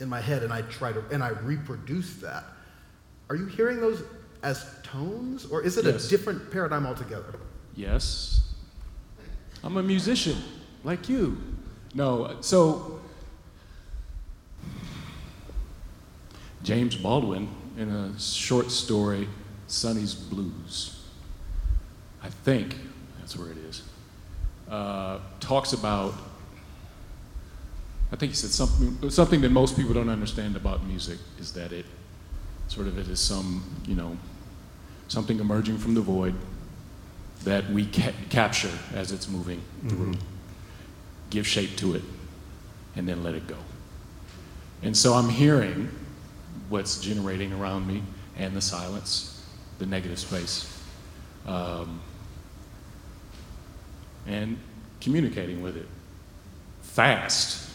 in my head and I try to, and I reproduce that. Are you hearing those as tones, or is it Yes. a different paradigm altogether? Yes. I'm a musician, like you. No, so James Baldwin, in a short story, Sonny's Blues, I think that's where it is, uh, talks about. I think he said something, something that most people don't understand about music is that it sort of it is some, you know, something emerging from the void that we ca- capture as it's moving through, give shape to it, and then let it go. And so I'm hearing what's generating around me and the silence, the negative space, um, and communicating with it fast.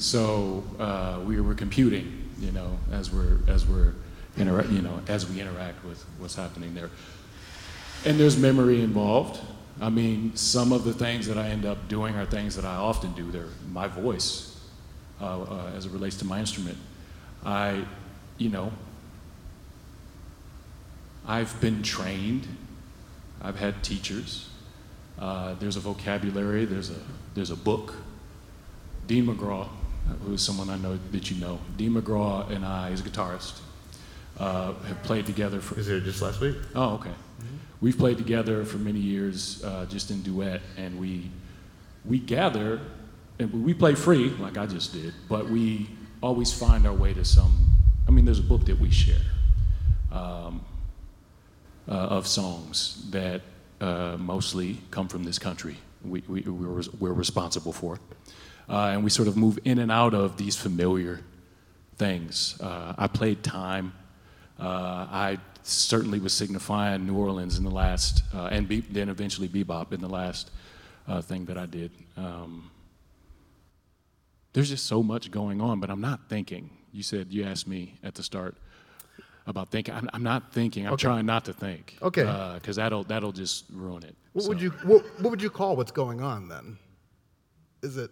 So uh, we were computing, you know, as we're as we're intera- you know as we interact with what's happening there. And there's memory involved. I mean, some of the things that I end up doing are things that I often do. They're my voice uh, uh, as it relates to my instrument. I, you know, I've been trained. I've had teachers. Uh, there's a vocabulary. There's a there's a book. Dean McGraw, who is someone I know that you know. Dean Magraw and I, is a guitarist, uh, have played together for Is it just last week? Oh, okay. We've played together for many years, uh, just in duet, and we we gather, and we play free, like I just did, but we always find our way to some. I mean, there's a book that we share um, uh, of songs that uh, mostly come from this country. We, we, we're, we're responsible for, uh, and we sort of move in and out of these familiar things. Uh, I played time. Uh, I certainly was signifying New Orleans in the last, uh, and be, then eventually bebop in the last uh, thing that I did. Um, there's just so much going on, but I'm not thinking. You said you asked me at the start about thinking. I'm, I'm not thinking. I'm Okay. trying not to think. Okay. Because that'll that'll just ruin it. What would you what, what would you call what's going on then? Is it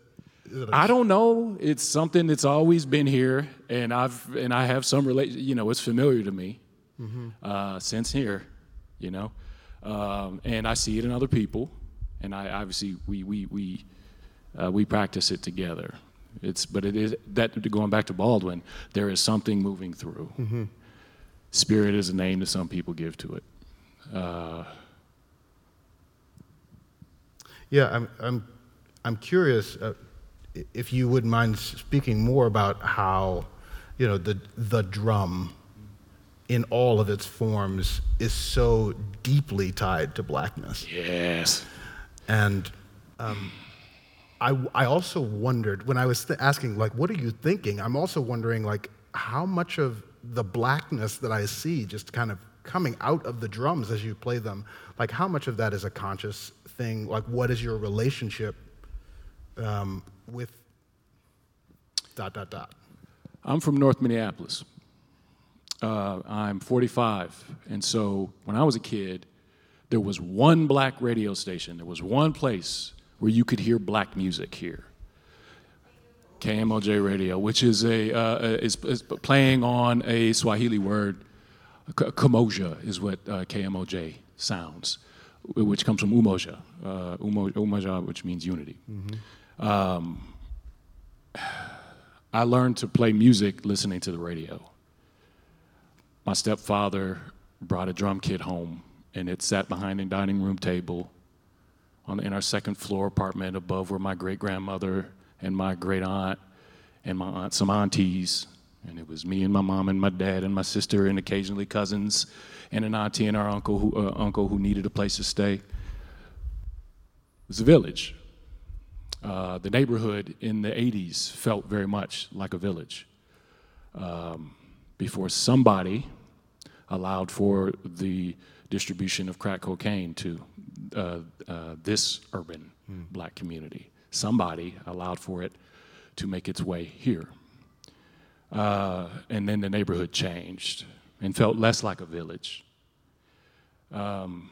I don't know. It's something that's always been here, and I've and I have some relate. You know, it's familiar to me uh, since here. You know, um, and I see it in other people, and I obviously we we we uh, we practice it together. It's but it is that going back to Baldwin. There is something moving through. Spirit is a name that some people give to it. Uh, Yeah, I'm, I'm, I'm curious uh, if you wouldn't mind speaking more about how, you know, the, the drum in all of its forms is so deeply tied to blackness. yes. And um, I, I also wondered, when I was th- asking, like, what are you thinking? I'm also wondering, like, how much of the blackness that I see just kind of coming out of the drums as you play them, like, how much of that is a conscious thing? Like, what is your relationship um, with dot, dot, dot? I'm from North Minneapolis. Uh, I'm 45, and so when I was a kid, there was one black radio station. There was one place where you could hear black music here. KMOJ Radio, which is a uh, is, is playing on a Swahili word, Kamoja is what uh, KMOJ sounds, which comes from Umoja, uh, Umoja, which means unity. Um, I learned to play music listening to the radio. My stepfather brought a drum kit home, and it sat behind the dining room table on, in our second floor apartment above where my great grandmother and my great aunt and my aunt, some aunties, and it was me and my mom and my dad and my sister and occasionally cousins and an auntie and our uncle who, uh, uncle who needed a place to stay. It was a village. Uh, the neighborhood in the 80s felt very much like a village um, before somebody allowed for the distribution of crack cocaine to uh, uh, this urban mm. black community. Somebody allowed for it to make its way here. Uh, and then the neighborhood changed and felt less like a village. Um,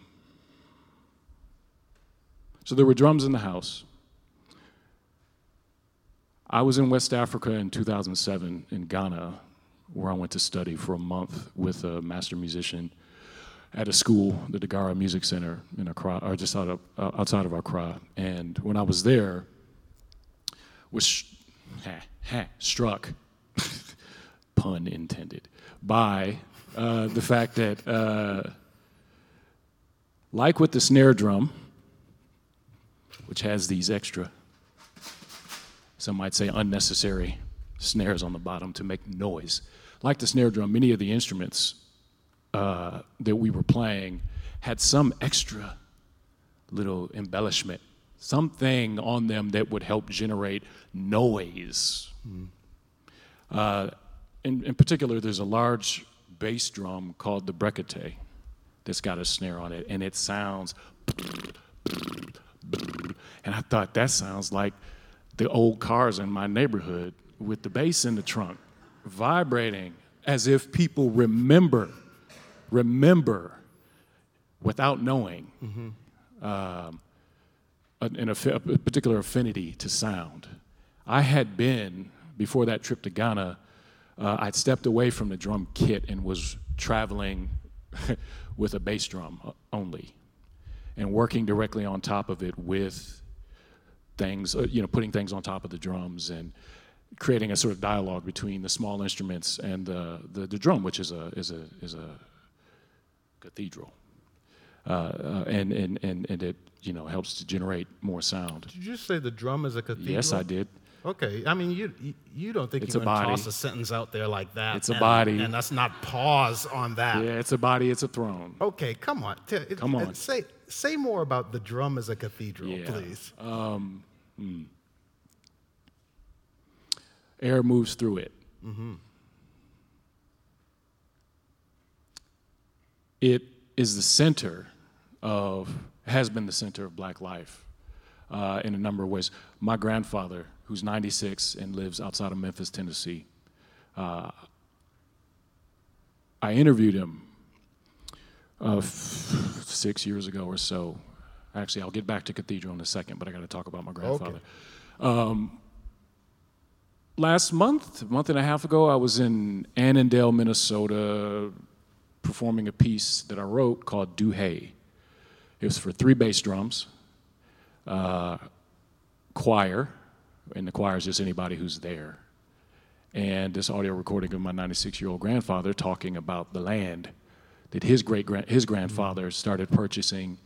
so there were drums in the house. I was in West Africa in 2007 in Ghana, where I went to study for a month with a master musician at a school, the Dagara Music Center in Accra, or just out of, uh, outside of Accra. And when I was there, was ha, ha, struck, pun intended, by uh, the fact that, uh, like with the snare drum, which has these extra some might say unnecessary snares on the bottom to make noise. Like the snare drum, many of the instruments uh, that we were playing had some extra little embellishment, something on them that would help generate noise. Mm. Uh, in, in, particular, there's a large bass drum called the brekete that's got a snare on it, and it sounds. And I thought that sounds like the old cars in my neighborhood with the bass in the trunk, vibrating as if people remember, remember without knowing mm-hmm. um, a, particular affinity to sound. I had been, before that trip to Ghana, uh, I'd stepped away from the drum kit and was traveling with a bass drum only and working directly on top of it with things, uh, you know, putting things on top of the drums and creating a sort of dialogue between the small instruments and the, the, the drum, which is a, is a, is a cathedral. Uh, uh, and, and, and, and it, you know, helps to generate more sound. Did you just say the drum is a cathedral? Yes, I did. Okay, I mean, you you don't think it's going to toss a sentence out there like that? It's and, a body, and let's not pause on that. Yeah, it's a body. It's a throne. Okay, come on. Come on. Say say more about the drum as a cathedral, yeah. please. Um, hmm. Air moves through it. Mm-hmm. It is the center of has been the center of Black life uh, in a number of ways. My grandfather who's 96 and lives outside of Memphis, Tennessee. Uh, I interviewed him uh, f- six years ago or so. Actually, I'll get back to Cathedral in a second, but I got to talk about my grandfather. Okay. Um, last month, a month and a half ago, I was in Annandale, Minnesota, performing a piece that I wrote called Do Hey. It was for three bass drums, uh, choir, and the choir is just anybody who's there. And this audio recording of my 96 year old grandfather talking about the land that his great his grandfather started purchasing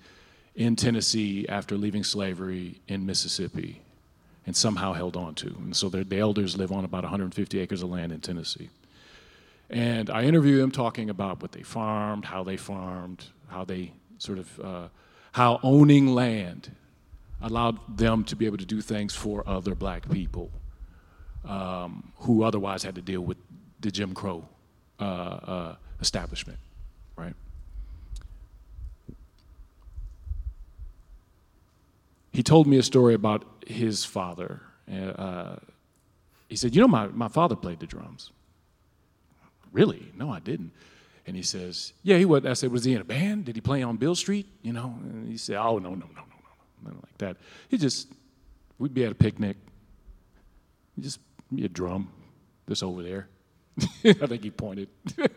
in Tennessee after leaving slavery in Mississippi and somehow held on to. And so the elders live on about 150 acres of land in Tennessee. And I interview them talking about what they farmed, how they farmed, how they sort of, uh, how owning land allowed them to be able to do things for other black people um, who otherwise had to deal with the Jim Crow uh, uh, establishment, right? He told me a story about his father. Uh, he said, You know, my, my father played the drums. Really? No, I didn't. And he says, Yeah, he was. I said, Was he in a band? Did he play on Beale Street? You know? And he said, Oh, no, no, no, nothing like that. He just, we'd be at a picnic, he just be a drum, just over there. I think he pointed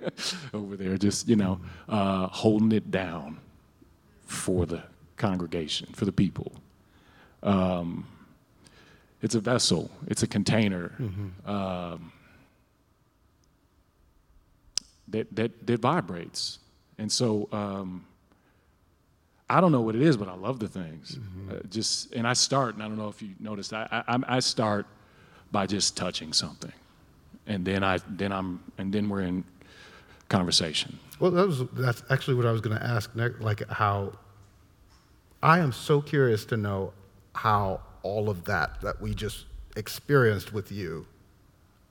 over there, just, you know, uh, holding it down for the congregation, for the people. Um, it's a vessel, it's a container mm-hmm. um, that, that, that vibrates. And so, um, I don't know what it is, but I love the things. Mm-hmm. Uh, just and I start, and I don't know if you noticed, I, I, I start by just touching something, and then I then I'm and then we're in conversation. Well, that was that's actually what I was going to ask. Next, Like how I am so curious to know how all of that that we just experienced with you.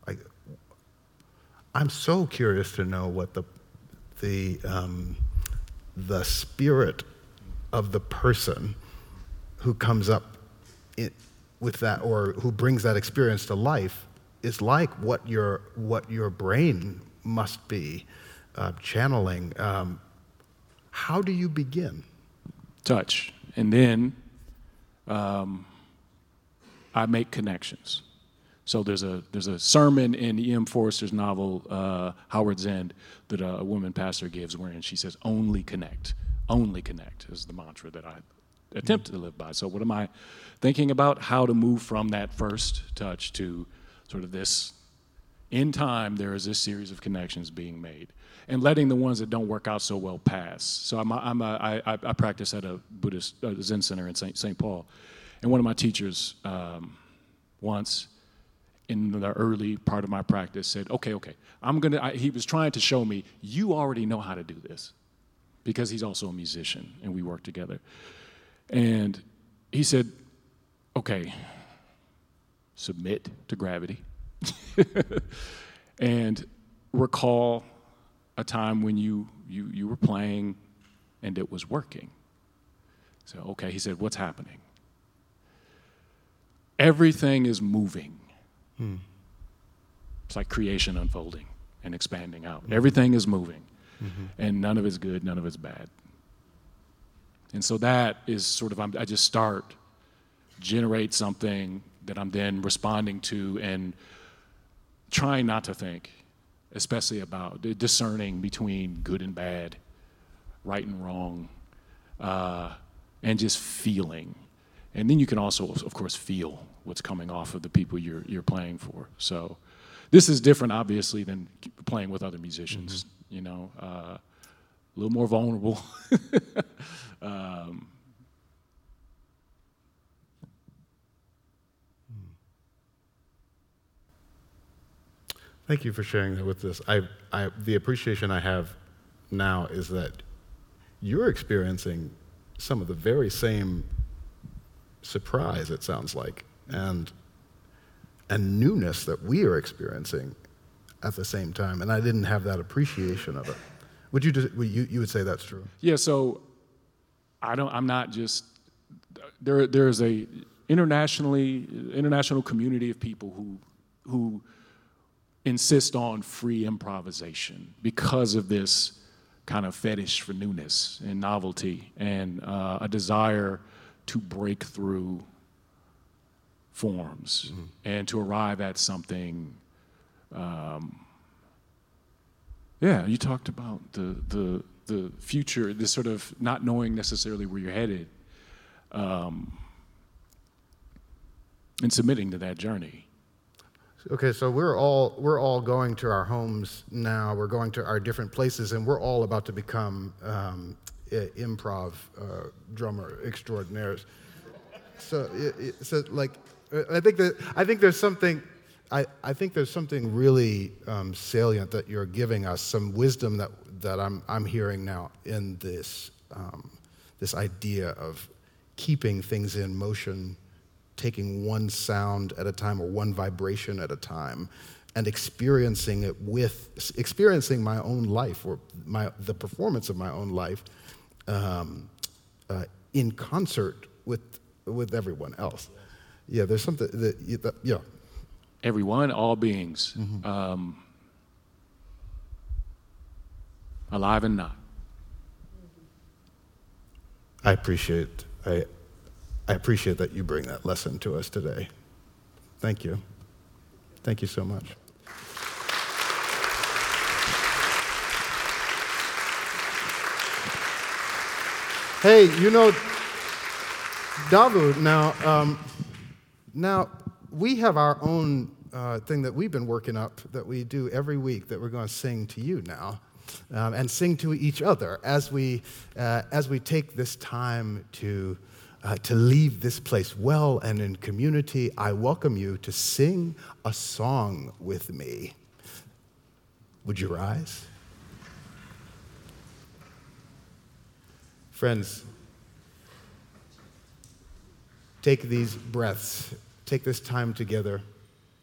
I, I'm so curious to know what the, the, um, the spirit of the person who comes up with that or who brings that experience to life is like what your, what your brain must be uh, channeling. Um, how do you begin? Touch. And then um, I make connections. So there's a there's a sermon in E.M. Forster's novel uh, Howards End that a, a woman pastor gives, wherein she says, "Only connect, only connect" is the mantra that I attempt to live by. So what am I thinking about? How to move from that first touch to sort of this. In time, there is this series of connections being made, and letting the ones that don't work out so well pass. So I'm a, I'm a, I, I practice at a Buddhist uh, Zen center in St. St. Paul, and one of my teachers um, once in the early part of my practice said, okay, okay, I'm gonna, I, he was trying to show me, you already know how to do this because he's also a musician and we work together. And he said, okay, submit to gravity and recall a time when you, you, you were playing and it was working. So, okay, he said, what's happening? Everything is moving. Hmm. It's like creation unfolding and expanding out. Everything is moving, mm-hmm. and none of it's good, none of it's bad. And so that is sort of, I'm, I just start, generate something that I'm then responding to and trying not to think, especially about discerning between good and bad, right and wrong, uh, and just feeling. And then you can also, of course, feel what's coming off of the people you're, you're playing for. So this is different, obviously, than playing with other musicians, mm-hmm. You know, uh, a little more vulnerable. um, Thank you for sharing that with us. I, I, the appreciation I have now is that you're experiencing some of the very same surprise, it sounds like, and, and newness that we are experiencing at the same time. And I didn't have that appreciation of it. Would you, just, would you, you would say that's true? Yeah, so I don't, I'm not just, there, there's a internationally, international community of people who, who insist on free improvisation because of this kind of fetish for newness and novelty and uh, a desire to break through forms mm-hmm. and to arrive at something. Um, yeah, you talked about the, the, the future, this sort of not knowing necessarily where you're headed, um, and submitting to that journey. Okay, so we're all we're all going to our homes now. We're going to our different places, and we're all about to become um, improv uh, drummer extraordinaires. So, it, so like I think that I think there's something I, I think there's something really um, salient that you're giving us, some wisdom that, that I'm, I'm hearing now in this, um, this idea of keeping things in motion, taking one sound at a time or one vibration at a time, and experiencing it with, experiencing my own life or my, the performance of my own life um, uh, in concert with, with everyone else yeah, there's something that, that yeah. Everyone, all beings, mm-hmm. um, alive and not. I appreciate I, I appreciate that you bring that lesson to us today. Thank you. Thank you so much. Hey, you know, Davu, now, um, now, we have our own uh, thing that we've been working up that we do every week that we're going to sing to you now. Um, and sing to each other as we, uh, as we take this time to, uh, to leave this place well and in community. I welcome you to sing a song with me. Would you rise? Friends, take these breaths, take this time together,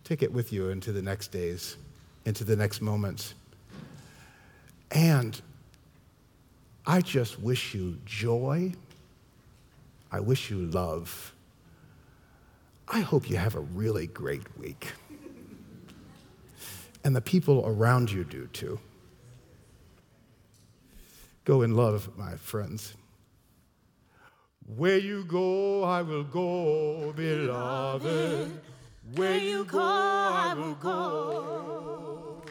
take it with you into the next days, into the next moments. And I just wish you joy. I wish you love. I hope you have a really great week. And the people around you do too. Go in love, my friends. Where you go, I will go, beloved. Where you go, I will go.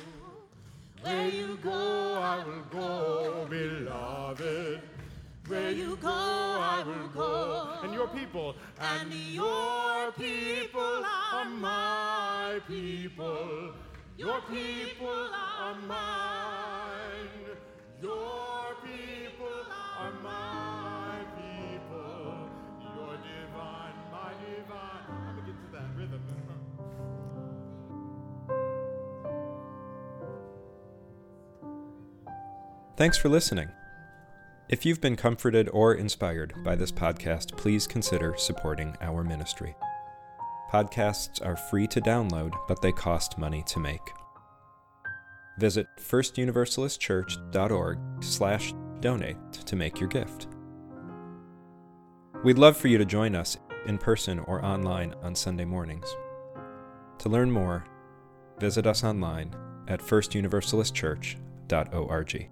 Where you go, I will go, beloved. Where you go, I will go. And your people, and your people are my people. Your people are mine. Your people are my Thanks for listening. If you've been comforted or inspired by this podcast, please consider supporting our ministry. Podcasts are free to download, but they cost money to make. Visit firstuniversalistchurch.org/slash/donate to make your gift. We'd love for you to join us in person or online on Sunday mornings. To learn more, visit us online at firstuniversalistchurch.org.